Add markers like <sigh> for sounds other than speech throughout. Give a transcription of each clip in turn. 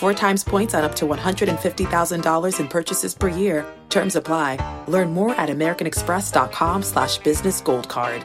Four times points on up to $150,000 in purchases per year. Terms apply. Learn more at americanexpress.com slash business gold card.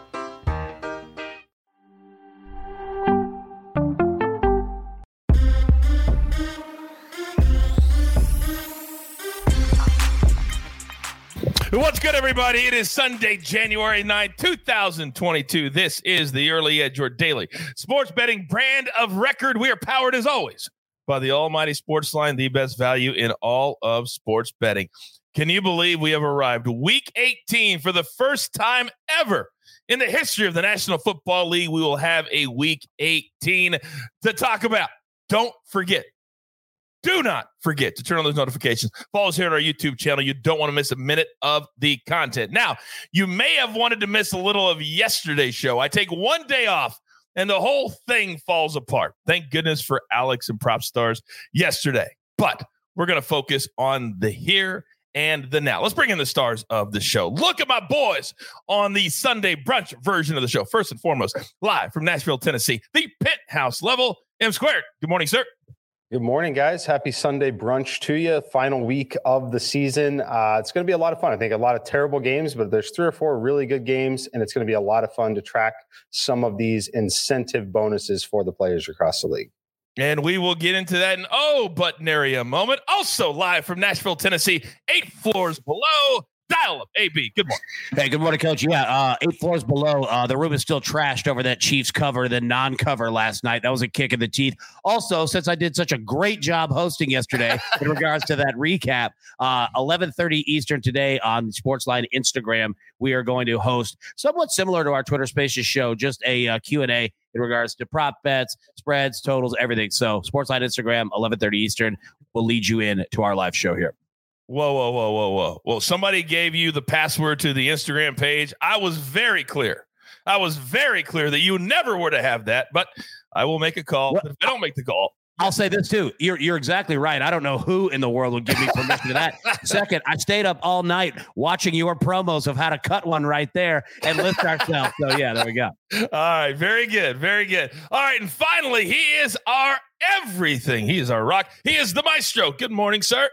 What's good, everybody? It is Sunday, January 9th, 2022. This is the Early Edge, your daily sports betting brand of record. We are powered, as always, by the Almighty Sports Line, the best value in all of sports betting. Can you believe we have arrived week 18 for the first time ever in the history of the National Football League? We will have a week 18 to talk about. Don't forget, do not forget to turn on those notifications. Follow us here on our YouTube channel. You don't want to miss a minute of the content. Now, you may have wanted to miss a little of yesterday's show. I take one day off and the whole thing falls apart. Thank goodness for Alex and Prop Stars yesterday. But we're going to focus on the here and the now. Let's bring in the stars of the show. Look at my boys on the Sunday brunch version of the show. First and foremost, live from Nashville, Tennessee, the penthouse level, M squared. Good morning, sir. Good morning, guys. Happy Sunday brunch to you. Final week of the season. Uh, it's going to be a lot of fun. I think a lot of terrible games, but there's three or four really good games, and it's going to be a lot of fun to track some of these incentive bonuses for the players across the league. And we will get into that in oh, but nary a moment. Also live from Nashville, Tennessee, eight floors below. Dial up, AB. Good morning. Hey, good morning, Coach. Yeah, uh, eight floors below. Uh, the room is still trashed over that Chiefs cover, the non-cover last night. That was a kick in the teeth. Also, since I did such a great job hosting yesterday <laughs> in regards to that recap, uh, 11:30 Eastern today on Sportsline Instagram, we are going to host somewhat similar to our Twitter Spaces show, just a uh, Q&A in regards to prop bets, spreads, totals, everything. So, Sportsline Instagram, 11:30 Eastern, will lead you in to our live show here. Whoa, whoa, whoa, whoa, whoa. Well, somebody gave you the password to the Instagram page. I was very clear. I was very clear that you never were to have that, but I will make a call. What? If I don't make the call, I'll say this too. You're you're exactly right. I don't know who in the world would give me permission to that. <laughs> Second, I stayed up all night watching your promos of how to cut one right there and lift ourselves. So yeah, there we go. All right, very good, very good. All right, and finally, he is our everything. He is our rock. He is the maestro. Good morning, sir.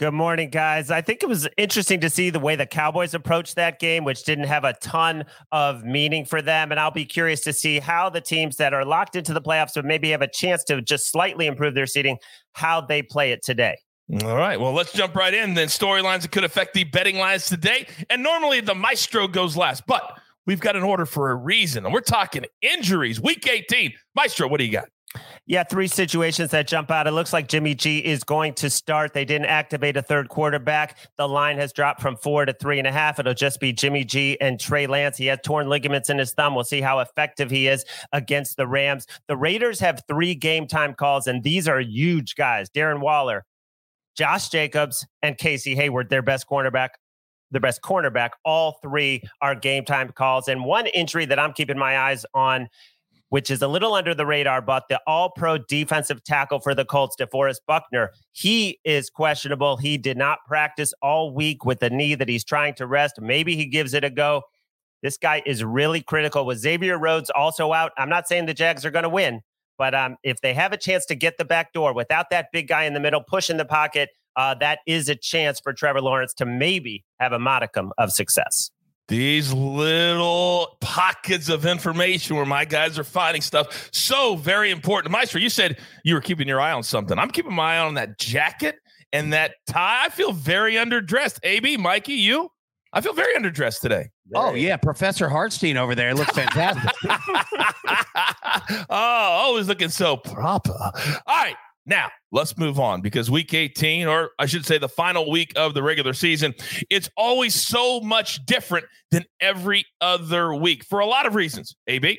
Good morning, guys. I think it was interesting to see the way the Cowboys approached that game, which didn't have a ton of meaning for them. And I'll be curious to see how the teams that are locked into the playoffs, but maybe have a chance to just slightly improve their seating, how they play it today. All right. Well, let's jump right in. Then storylines that could affect the betting lines today. And normally the maestro goes last, but we've got an order for a reason. And we're talking injuries, week 18. Maestro, what do you got? Yeah, three situations that jump out. It looks like Jimmy G is going to start. They didn't activate a third quarterback. The line has dropped from four to three and a half. It'll just be Jimmy G and Trey Lance. He has torn ligaments in his thumb. We'll see how effective he is against the Rams. The Raiders have three game time calls, and these are huge guys Darren Waller, Josh Jacobs, and Casey Hayward, their best cornerback the best cornerback. All three are game time calls. And one injury that I'm keeping my eyes on which is a little under the radar, but the all pro defensive tackle for the Colts, DeForest Buckner, he is questionable. He did not practice all week with the knee that he's trying to rest. Maybe he gives it a go. This guy is really critical with Xavier Rhodes also out. I'm not saying the Jags are going to win, but um, if they have a chance to get the back door without that big guy in the middle, pushing the pocket, uh, that is a chance for Trevor Lawrence to maybe have a modicum of success these little pockets of information where my guys are finding stuff so very important. Maestro, you said you were keeping your eye on something. I'm keeping my eye on that jacket and that tie. I feel very underdressed. AB, Mikey, you? I feel very underdressed today. Oh yeah, Professor Hartstein over there looks fantastic. <laughs> oh, oh always looking so proper. All right. Now, let's move on because week 18, or I should say the final week of the regular season, it's always so much different than every other week for a lot of reasons. AB?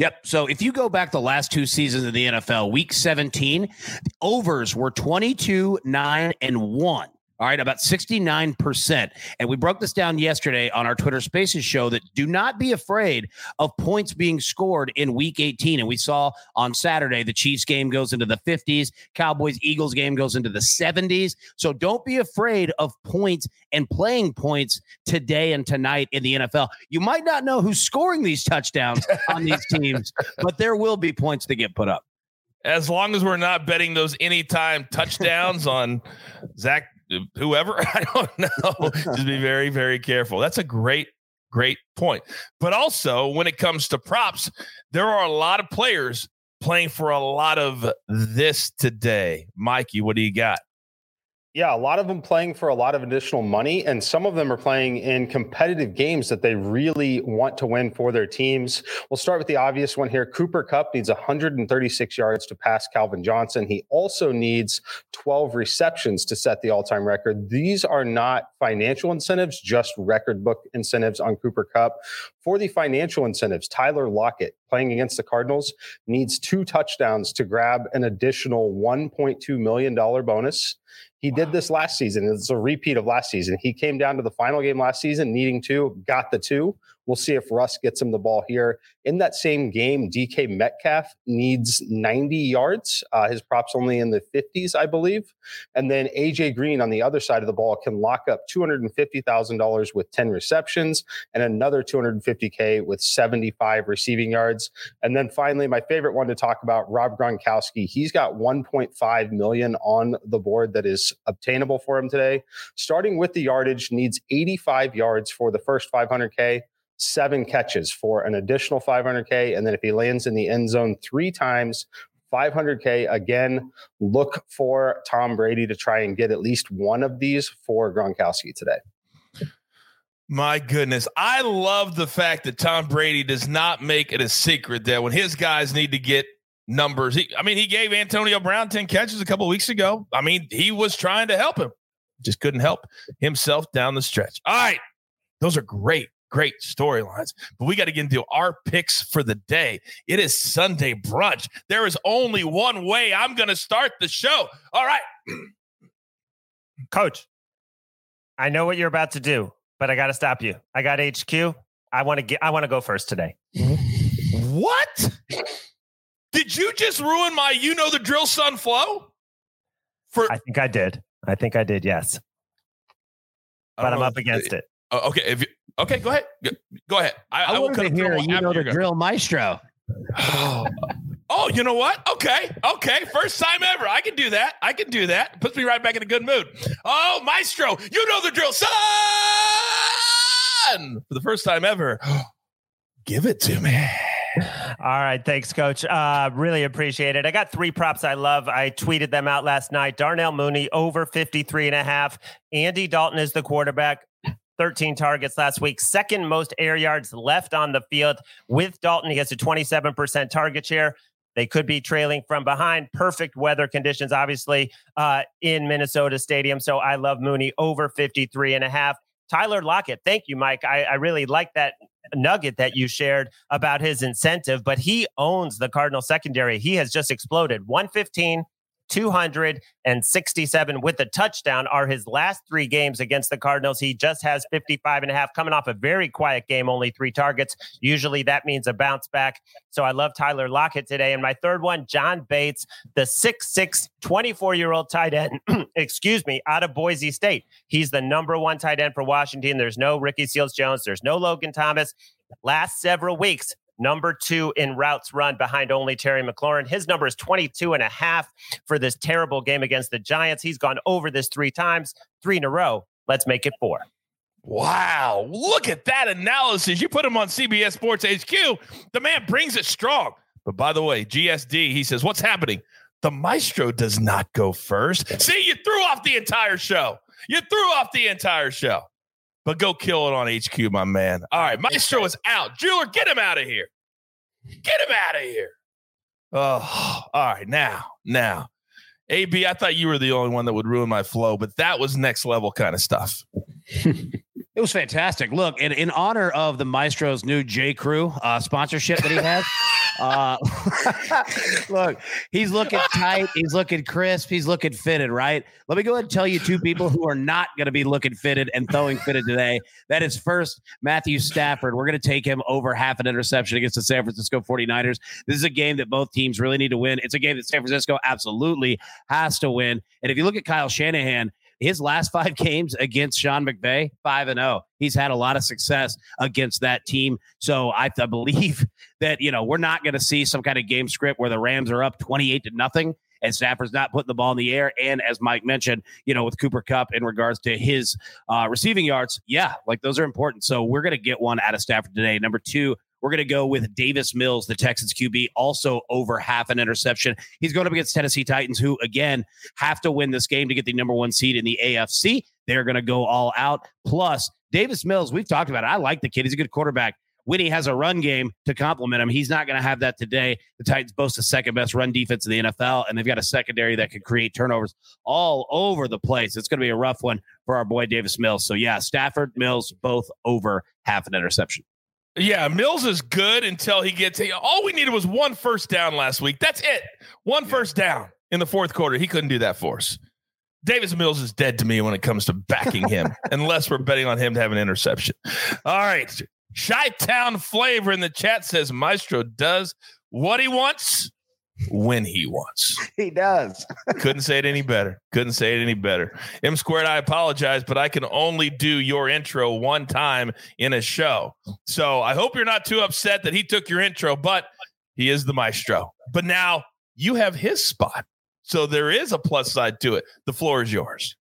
Yep. So if you go back the last two seasons of the NFL, week 17, the overs were 22, 9, and 1. All right, about 69%. And we broke this down yesterday on our Twitter Spaces show that do not be afraid of points being scored in week 18. And we saw on Saturday the Chiefs game goes into the 50s, Cowboys Eagles game goes into the 70s. So don't be afraid of points and playing points today and tonight in the NFL. You might not know who's scoring these touchdowns <laughs> on these teams, but there will be points to get put up. As long as we're not betting those anytime touchdowns on Zach whoever. <laughs> I don't know. Just be <laughs> very, very careful. That's a great, great point. But also, when it comes to props, there are a lot of players playing for a lot of this today. Mikey, what do you got? Yeah, a lot of them playing for a lot of additional money, and some of them are playing in competitive games that they really want to win for their teams. We'll start with the obvious one here. Cooper Kupp needs 136 yards to pass Calvin Johnson. He also needs 12 receptions to set the all time record. These are not financial incentives, just record book incentives on Cooper Kupp. For the financial incentives, Tyler Lockett playing against the Cardinals needs two touchdowns to grab an additional $1.2 million bonus. He did this last season. It's a repeat of last season. He came down to the final game last season, needing two, got the two. We'll see if Russ gets him the ball here. In that same game, DK Metcalf needs 90 yards. Uh, his props only in the 50s, I believe. And then AJ Green on the other side of the ball can lock up $250,000 with 10 receptions and another 250K with 75 receiving yards. And then finally, my favorite one to talk about, Rob Gronkowski. He's got 1.5 million on the board that is obtainable for him today. Starting with the yardage, needs 85 yards for the first 500K seven catches for an additional 500K. And then if he lands in the end zone three times, 500K. Again, look for Tom Brady to try and get at least one of these for Gronkowski today. My goodness. I love the fact that Tom Brady does not make it a secret that when his guys need to get numbers, he, I mean, he gave Antonio Brown 10 catches a couple weeks ago. I mean, he was trying to help him, just couldn't help himself down the stretch. All right. Those are great great storylines. But we got to get into our picks for the day. It is Sunday brunch. There is only one way I'm going to start the show. All right. <clears throat> Coach, I know what you're about to do, but I got to stop you. I got HQ. I want to get I want to go first today. What? Did you just ruin my you know the drill son flow? For I think I did. I think I did, yes. But I'm up against it. Uh, okay, if okay, go ahead. Go, go ahead. I, I, I will cut hear you know the drill maestro. <sighs> oh, you know what? Okay, okay. First time ever. I can do that. I can do that. Puts me right back in a good mood. Oh, maestro, you know the drill, son. For the first time ever, <gasps> give it to me. All right. Thanks, coach. Uh, really appreciate it. I got three props I love. I tweeted them out last night. Darnell Mooney over 53 and a half. Andy Dalton is the quarterback. 13 targets last week, second most air yards left on the field. With Dalton, he has a 27% target share. They could be trailing from behind. Perfect weather conditions, obviously, uh, in Minnesota Stadium. So I love Mooney over 53 and a half. Tyler Lockett, thank you, Mike. I, I really like that nugget that you shared about his incentive, but he owns the Cardinal secondary. He has just exploded 115, 267 with a touchdown are his last three games against the Cardinals. He just has 55 and a half coming off a very quiet game, only three targets. Usually that means a bounce back. So I love Tyler Lockett today. And my third one, John Bates, the 6'6, 24 year old tight end, <clears throat> excuse me, out of Boise State. He's the number one tight end for Washington. There's no Ricky Seals Jones, there's no Logan Thomas. Last several weeks, number two in routes run behind only Terry McLaurin. His number is 22 and a half for this terrible game against the Giants. He's gone over this three times, three in a row. Let's make it four. Wow. Look at that analysis. You put him on CBS Sports HQ. The man brings it strong. But by the way, GSD, he says, What's happening? The maestro does not go first. See, you threw off the entire show. You threw off the entire show. But go kill it on HQ, my man. All right, Maestro is out. Jeweler, get him out of here. Get him out of here. Oh, all right. Now, now, AB, I thought you were the only one that would ruin my flow, but that was next level kind of stuff. <laughs> It was fantastic. Look, in, in honor of the Maestro's new J. Crew uh, sponsorship that he has, <laughs> uh, <laughs> look, he's looking tight, he's looking crisp, he's looking fitted, right? Let me go ahead and tell you two people who are not going to be looking fitted and throwing fitted today. That is first Matthew Stafford. We're going to take him over half an interception against the San Francisco 49ers. This is a game that both teams really need to win. It's a game that San Francisco absolutely has to win. And if you look at Kyle Shanahan, his last five <laughs> games against Sean McVay, five and zero. He's had a lot of success against that team. So I, I believe <laughs> that you know we're not going to see some kind of game script where the Rams are up twenty eight to nothing and Stafford's not putting the ball in the air. And as Mike mentioned, you know, with Cooper Kupp in regards to his uh, receiving yards, yeah, like those are important. So we're going to get one out of Stafford today. Number two, we're going to go with Davis Mills, the Texans QB, also over half an interception. He's going up against Tennessee Titans, who, again, have to win this game to get the number one seed in the AFC. They're going to go all out. Plus, Davis Mills, we've talked about it. I like the kid. He's a good quarterback. When he has a run game to complement him, he's not going to have that today. The Titans boast the second best run defense in the NFL, and they've got a secondary that can create turnovers all over the place. It's going to be a rough one for our boy Davis Mills. So, yeah, Stafford, Mills, both over half an interception. Yeah, Mills is good until he gets. All we needed was one first down last week. That's it. One first down in the fourth quarter. He couldn't do that for us. Davis Mills is dead to me when it comes to backing <laughs> him, unless we're betting on him to have an interception. All right. Chi Town Flavor in the chat says Maestro does what he wants when he wants. <laughs> He does. <laughs> Couldn't say it any better. Couldn't say it any better. M squared, I apologize, but I can only do your intro one time in a show. So I hope you're not too upset that he took your intro, but he is the maestro. But now you have his spot. So there is a plus side to it. The floor is yours.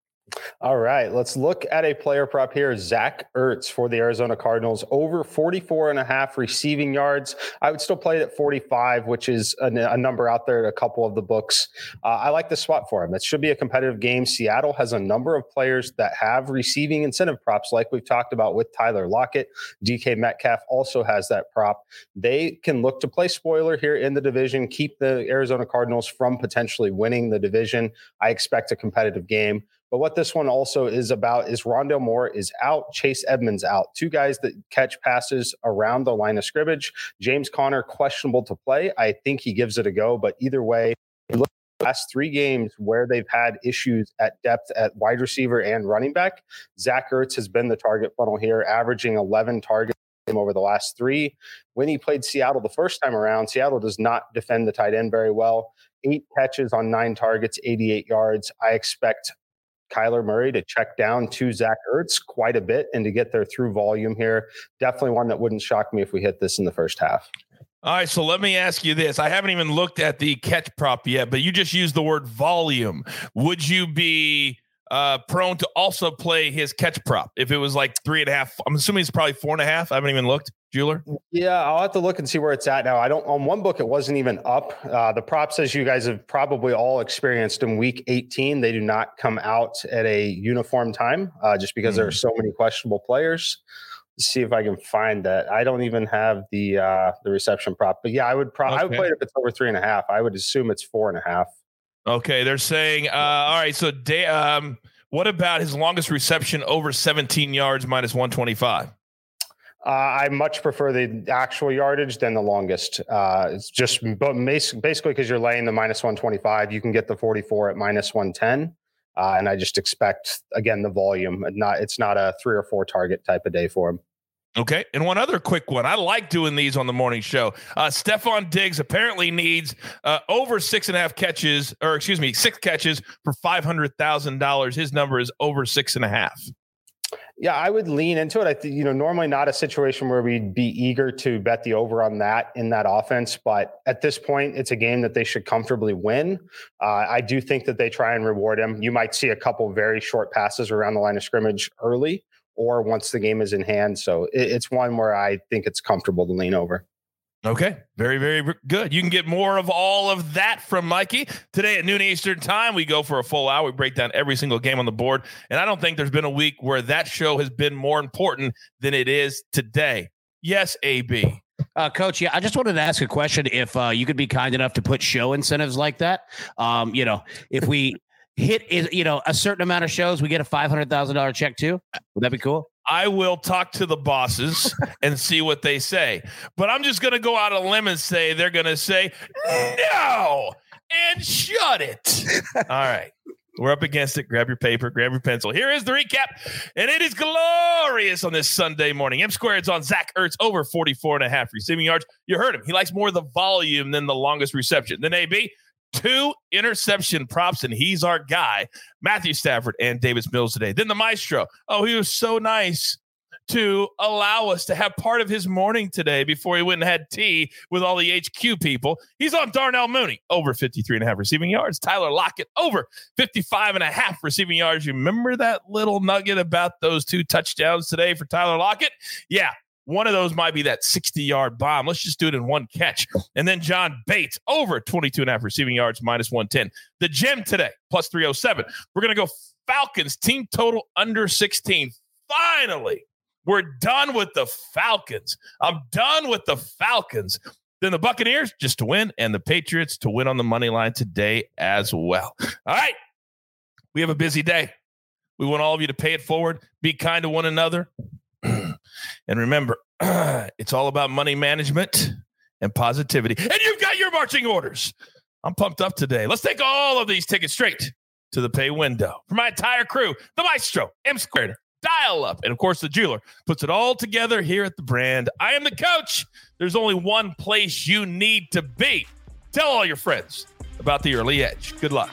All right, let's look at a player prop here. Zach Ertz for the Arizona Cardinals, over 44 and a half receiving yards. I would still play it at 45, which is a, a number out there at a couple of the books. Uh, I like the swap for him. It should be a competitive game. Seattle has a number of players that have receiving incentive props, like we've talked about with Tyler Lockett. DK Metcalf also has that prop. They can look to play spoiler here in the division, keep the Arizona Cardinals from potentially winning the division. I expect a competitive game. But what this one also is about is Rondale Moore is out, Chase Edmonds out. Two guys that catch passes around the line of scrimmage. James Conner questionable to play. I think he gives it a go, but either way, look last three games where they've had issues at depth at wide receiver and running back. Zach Ertz has been the target funnel here, averaging 11 targets over the last three. When he played Seattle the first time around, Seattle does not defend the tight end very well. Eight catches on nine targets, 88 yards. I expect Kyler Murray to check down to Zach Ertz quite a bit and to get their through volume here. Definitely one that wouldn't shock me if we hit this in the first half. All right, so let me ask you this. I haven't even looked at the catch prop yet, but you just used the word volume. Would you be uh, prone to also play his catch prop if it was like three and a half? I'm assuming it's probably four and a half. I haven't even looked. Jeweler? Yeah, I'll have to look and see where it's at now. I don't on one book it wasn't even up. Uh, the props, as you guys have probably all experienced in week 18, they do not come out at a uniform time uh, just because mm. there are hmm. so many questionable players. Let's see if I can find that. I don't even have the uh, the reception prop, but yeah, I would probably okay. I would play it if it's over three and a half. I would assume it's four and a half. Okay, they're saying, uh, all right. So, day, um, what about his longest reception over 17 yards minus 125? Uh, I much prefer the actual yardage than the longest. Uh, it's just but basically because you're laying the minus 125, you can get the 44 at minus 110. Uh, and I just expect again the volume. Not it's not a three or four target type of day for him. Okay. And one other quick one. I like doing these on the morning show. Uh, Stefon Diggs apparently needs uh, over six and a half catches, or excuse me, six catches for $500,000. His number is over six and a half. Yeah, I would lean into it. I think, you know, normally not a situation where we'd be eager to bet the over on that in that offense. But at this point, it's a game that they should comfortably win. Uh, I do think that they try and reward him. You might see a couple very short passes around the line of scrimmage early or once the game is in hand. So it, it's one where I think it's comfortable to lean over. Okay, very, very good. You can get more of all of that from Mikey today at noon Eastern time. We go for a full hour. We break down every single game on the board, and I don't think there's been a week where that show has been more important than it is today. Yes, AB. Uh, Coach, yeah, I just wanted to ask a question. If uh, you could be kind enough to put show incentives like that, um, you know, if we hit, is you know, a certain amount of shows, we get a five hundred thousand dollar check too. Would that be cool? I will talk to the bosses <laughs> and see what they say. But I'm just going to go out on a limb and say they're going to say no and shut it. <laughs> All right. We're up against it. Grab your paper, grab your pencil. Here is the recap, and it is glorious on this Sunday morning. M squared's on Zach Ertz over 44 and a half receiving yards. You heard him. He likes more the volume than the longest reception. Then AB, two interception props, and he's our guy, Matthew Stafford and Davis Mills today. Then the maestro. Oh, he was so nice to allow us to have part of his morning today before he went and had tea with all the HQ people. He's on Darnell Mooney, over 53 and a half receiving yards. Tyler Lockett, over 55 and a half receiving yards. You remember that little nugget about those two touchdowns today for Tyler Lockett? Yeah, one of those might be that 60 yard bomb. Let's just do it in one catch. And then John Bates over 22 and a half receiving yards, minus 110. The gem today, plus 307. We're going to go Falcons team total under 16. Finally, we're done with the Falcons. I'm done with the Falcons. Then the Buccaneers just to win, and the Patriots to win on the money line today as well. All right. We have a busy day. We want all of you to pay it forward, be kind to one another. And remember, <clears throat> it's all about money management and positivity. And you've got your marching orders. I'm pumped up today. Let's take all of these tickets straight to the pay window. For my entire crew, the maestro, M squared, dial up, and of course, the jeweler puts it all together here at the brand. I am the coach. There's only one place you need to be. Tell all your friends about the early edge. Good luck.